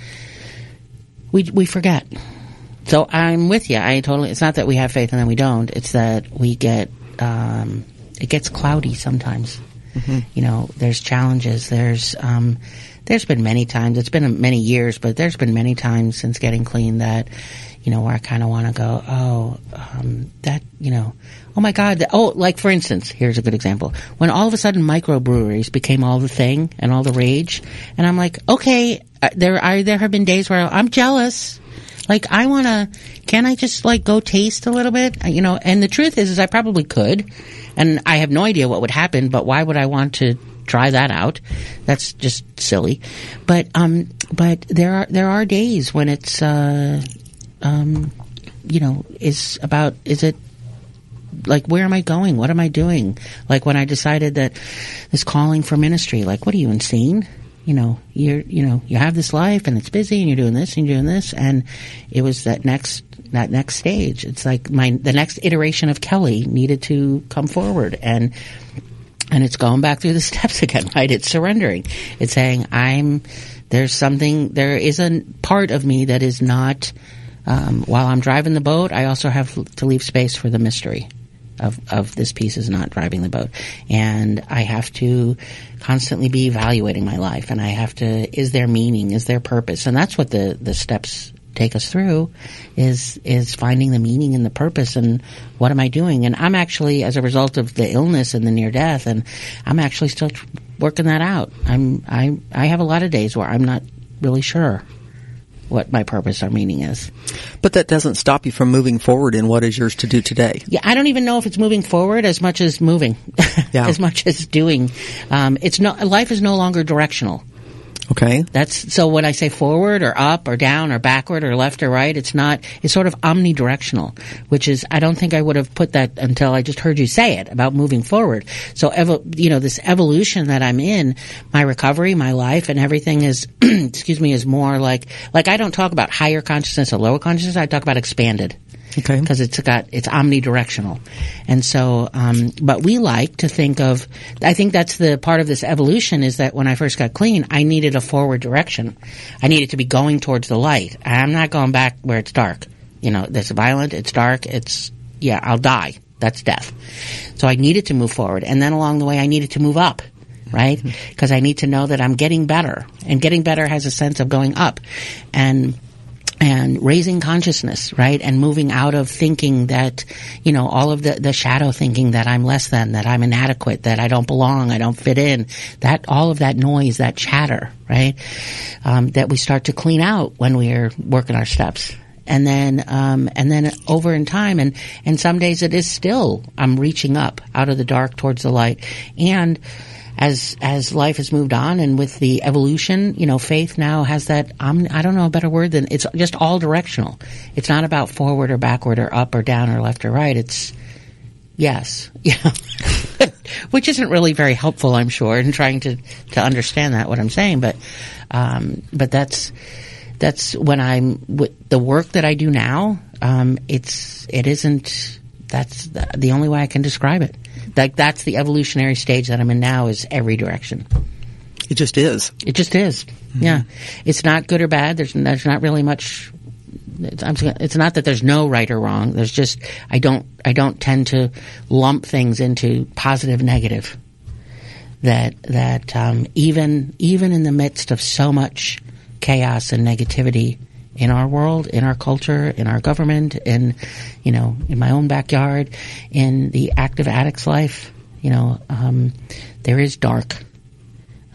we we forget. So I'm with you. I totally. It's not that we have faith and then we don't. It's that we get. Um, it gets cloudy sometimes. Mm-hmm. You know, there's challenges. There's um, there's been many times. It's been many years, but there's been many times since getting clean that you know where I kind of want to go. Oh, um, that you know oh my God, oh, like for instance, here's a good example. When all of a sudden microbreweries became all the thing and all the rage, and I'm like, okay, uh, there are, there have been days where I'm jealous. Like, I want to, can I just like go taste a little bit? You know, and the truth is, is I probably could, and I have no idea what would happen, but why would I want to try that out? That's just silly. But, um, but there are, there are days when it's, uh, um, you know, is about, is it like where am I going? What am I doing? Like when I decided that this calling for ministry, like what are you insane? You know, you're you know, you have this life and it's busy and you're doing this and you're doing this and it was that next that next stage. It's like my the next iteration of Kelly needed to come forward and and it's going back through the <laughs> steps again, right? It's surrendering. It's saying I'm there's something there is a part of me that is not um, while I'm driving the boat, I also have to leave space for the mystery of, of this piece is not driving the boat. And I have to constantly be evaluating my life and I have to, is there meaning? Is there purpose? And that's what the, the steps take us through is is finding the meaning and the purpose and what am I doing? And I'm actually as a result of the illness and the near death, and I'm actually still working that out. I'm I I have a lot of days where I'm not really sure what my purpose or meaning is. But that doesn't stop you from moving forward in what is yours to do today. Yeah, I don't even know if it's moving forward as much as moving, Yeah. <laughs> as much as doing. Um, it's no life is no longer directional. Okay. That's so when I say forward or up or down or backward or left or right, it's not. It's sort of omnidirectional, which is I don't think I would have put that until I just heard you say it about moving forward. So you know this evolution that I'm in, my recovery, my life, and everything is <clears throat> excuse me is more like like I don't talk about higher consciousness or lower consciousness. I talk about expanded Okay. because it's got it's omnidirectional, and so. Um, but we like to think of. I think that's the part of this evolution is that when I first got clean, I needed a forward direction. I needed to be going towards the light. I'm not going back where it's dark. You know, it's violent. It's dark. It's yeah. I'll die. That's death. So I needed to move forward, and then along the way, I needed to move up. Right? Because I need to know that I'm getting better. And getting better has a sense of going up. And and raising consciousness, right? And moving out of thinking that, you know, all of the, the shadow thinking that I'm less than, that I'm inadequate, that I don't belong, I don't fit in, that, all of that noise, that chatter, right? Um, that we start to clean out when we're working our steps. And then, um, and then over in time, and, and some days it is still, I'm reaching up out of the dark towards the light. And, as as life has moved on and with the evolution, you know, faith now has that um, I don't know a better word than it's just all directional. It's not about forward or backward or up or down or left or right. It's yes, <laughs> yeah, which isn't really very helpful, I'm sure, in trying to to understand that what I'm saying. But um, but that's that's when I'm with the work that I do now. Um, it's it isn't that's the, the only way I can describe it. Like that's the evolutionary stage that I'm in now is every direction. It just is. It just is. Yeah, it's not good or bad. There's there's not really much. It's, I'm, it's not that there's no right or wrong. There's just I don't I don't tend to lump things into positive negative. That that um, even even in the midst of so much chaos and negativity in our world, in our culture, in our government, in you know in my own backyard, in the active addict's life, you know um, there is dark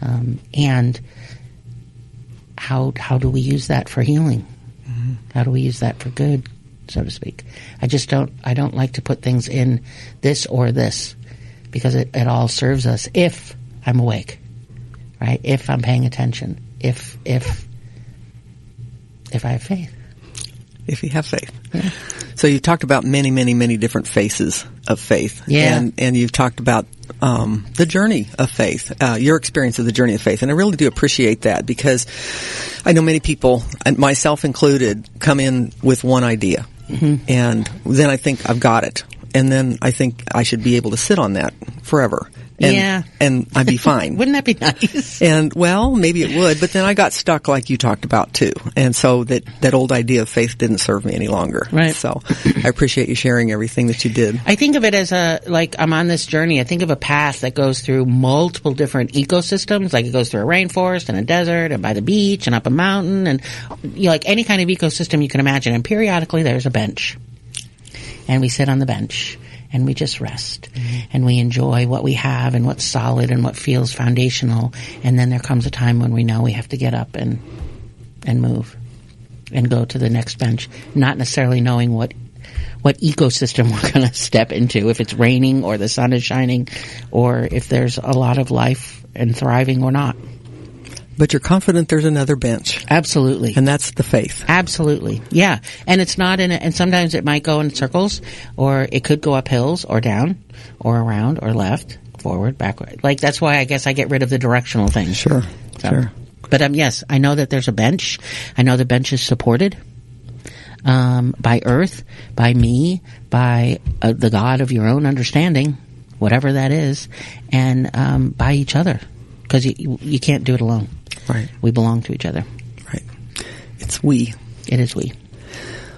um, and how how do we use that for healing? How do we use that for good, so to speak? I just don't I don't like to put things in this or this because it, it all serves us if I'm awake, right? If I'm paying attention, if if if I have faith. if you have faith. So you've talked about many, many, many different faces of faith. Yeah. And, and you've talked about um, the journey of faith, uh, your experience of the journey of faith. And I really do appreciate that because I know many people, myself included, come in with one idea. And then I think I've got it. And then I think I should be able to sit on that forever. And, Yeah. And I'd be <laughs> fine. Wouldn't that be nice? And well, maybe it would, but then I got stuck like you talked about too. And so that, that old idea of faith didn't serve me any longer. Right. So I appreciate you sharing everything that you did. I think of it as a like I'm on this journey. I think of a path that goes through multiple different ecosystems. Like it goes through a rainforest and a desert and by the beach and up a mountain and you know, like any kind of ecosystem you can imagine. And periodically there's a bench, and we sit on the bench and we just rest mm-hmm. and we enjoy what we have and what's solid and what feels foundational. And then there comes a time when we know we have to get up and and move and go to the next bench, not necessarily knowing what what ecosystem <laughs> we're going to step into, if it's raining or the sun is shining, or if there's a lot of life and thriving or not. But you're confident there's another bench. Absolutely. And that's the faith. Absolutely. Yeah. And it's not in, a, and sometimes it might go in circles, or it could go up hills, or down, or around, or left, forward, backward. Like, that's why I guess I get rid of the directional thing. Sure. So- Sure. But um, yes, I know that there's a bench. I know the bench is supported um, by Earth, by me, by uh, the God of your own understanding, whatever that is, and um, by each other, because you, you you can't do it alone. Right. We belong to each other. Right. It's we. It is we.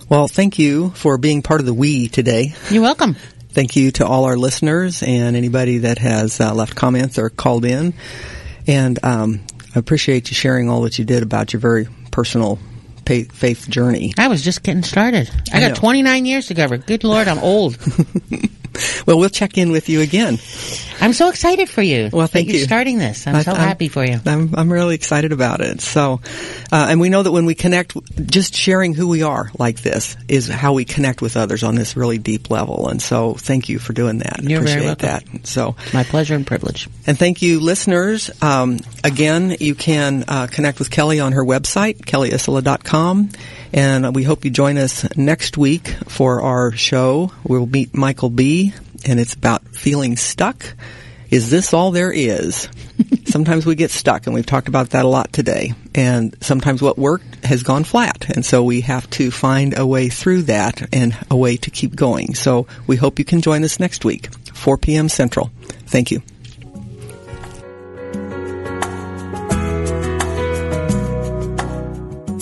Well, thank you for being part of the we today. You're welcome. Thank you to all our listeners and anybody that has uh, left comments or called in. And um, I appreciate you sharing all that you did about your very personal faith journey. I was just getting started. I, I got know. 29 years to cover. Good Lord, I'm old. <laughs> well, we'll check in with you again. I'm so excited for you. Well, thank you. You're starting this. I'm I, so I'm, happy for you. I'm, I'm really excited about it. So, uh, and we know that when we connect, just sharing who we are like this is how we connect with others on this really deep level. And so, thank you for doing that. You're Appreciate very welcome. that. So, my pleasure and privilege. And thank you, listeners. Um, again, you can uh, connect with Kelly on her website, kellyisola.com. And we hope you join us next week for our show. We'll meet Michael B and it's about feeling stuck. Is this all there is? <laughs> sometimes we get stuck, and we've talked about that a lot today. And sometimes what worked has gone flat, and so we have to find a way through that and a way to keep going. So we hope you can join us next week, 4 p.m. Central. Thank you.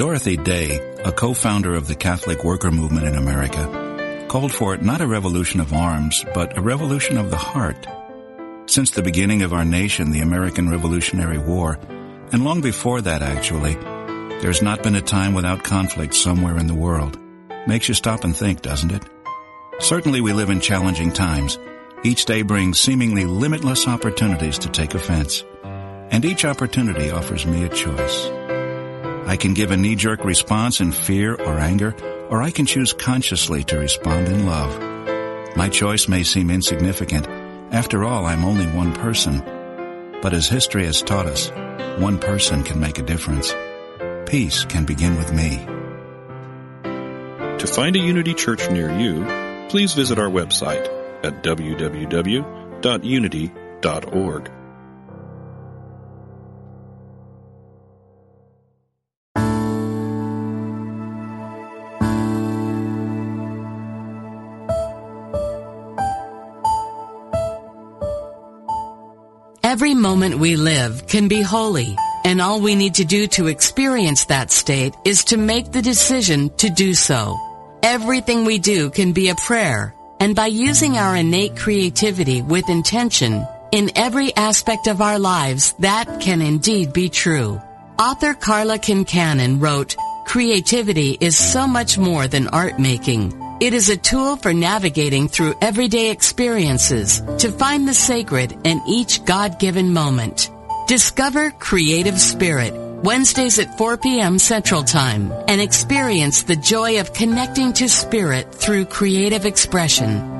Dorothy Day, a co-founder of the Catholic worker movement in America, called for not a revolution of arms, but a revolution of the heart. Since the beginning of our nation, the American Revolutionary War, and long before that actually, there's not been a time without conflict somewhere in the world. Makes you stop and think, doesn't it? Certainly we live in challenging times. Each day brings seemingly limitless opportunities to take offense. And each opportunity offers me a choice. I can give a knee-jerk response in fear or anger, or I can choose consciously to respond in love. My choice may seem insignificant. After all, I'm only one person. But as history has taught us, one person can make a difference. Peace can begin with me. To find a Unity Church near you, please visit our website at www.unity.org. we live can be holy, and all we need to do to experience that state is to make the decision to do so. Everything we do can be a prayer, and by using our innate creativity with intention, in every aspect of our lives, that can indeed be true. Author Karla Kincannon wrote, Creativity is so much more than art making. It is a tool for navigating through everyday experiences to find the sacred in each God-given moment. Discover Creative Spirit Wednesdays at 4 p.m. Central Time and experience the joy of connecting to spirit through creative expression.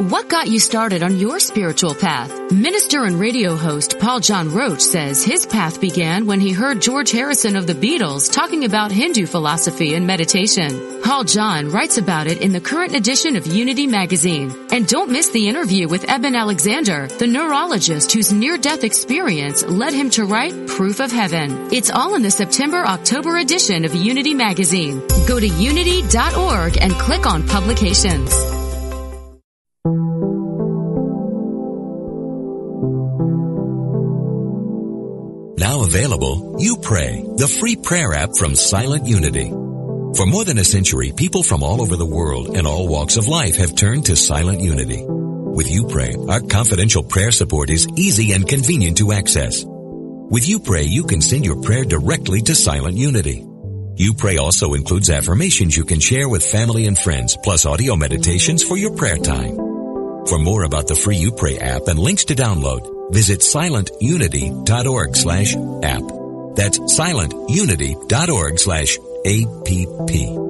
What got you started on your spiritual path? Minister and radio host Paul John Roach says his path began when he heard George Harrison of the Beatles talking about Hindu philosophy and meditation. Paul John writes about it in the current edition of Unity magazine. And don't miss the interview with Eben Alexander, the neurologist whose near-death experience led him to write Proof of Heaven. It's all in the September-October edition of Unity magazine. Go to unity.org and click on publications. Now available, You Pray, the free prayer app from Silent Unity. For more than a century, people from all over the world and all walks of life have turned to Silent Unity. With You Pray, our confidential prayer support is easy and convenient to access. With You Pray, you can send your prayer directly to Silent Unity. You Pray also includes affirmations you can share with family and friends, plus audio meditations for your prayer time. For more about the free You Pray app and links to download, visit silentunity.org slash app. That's silentunity.org slash app.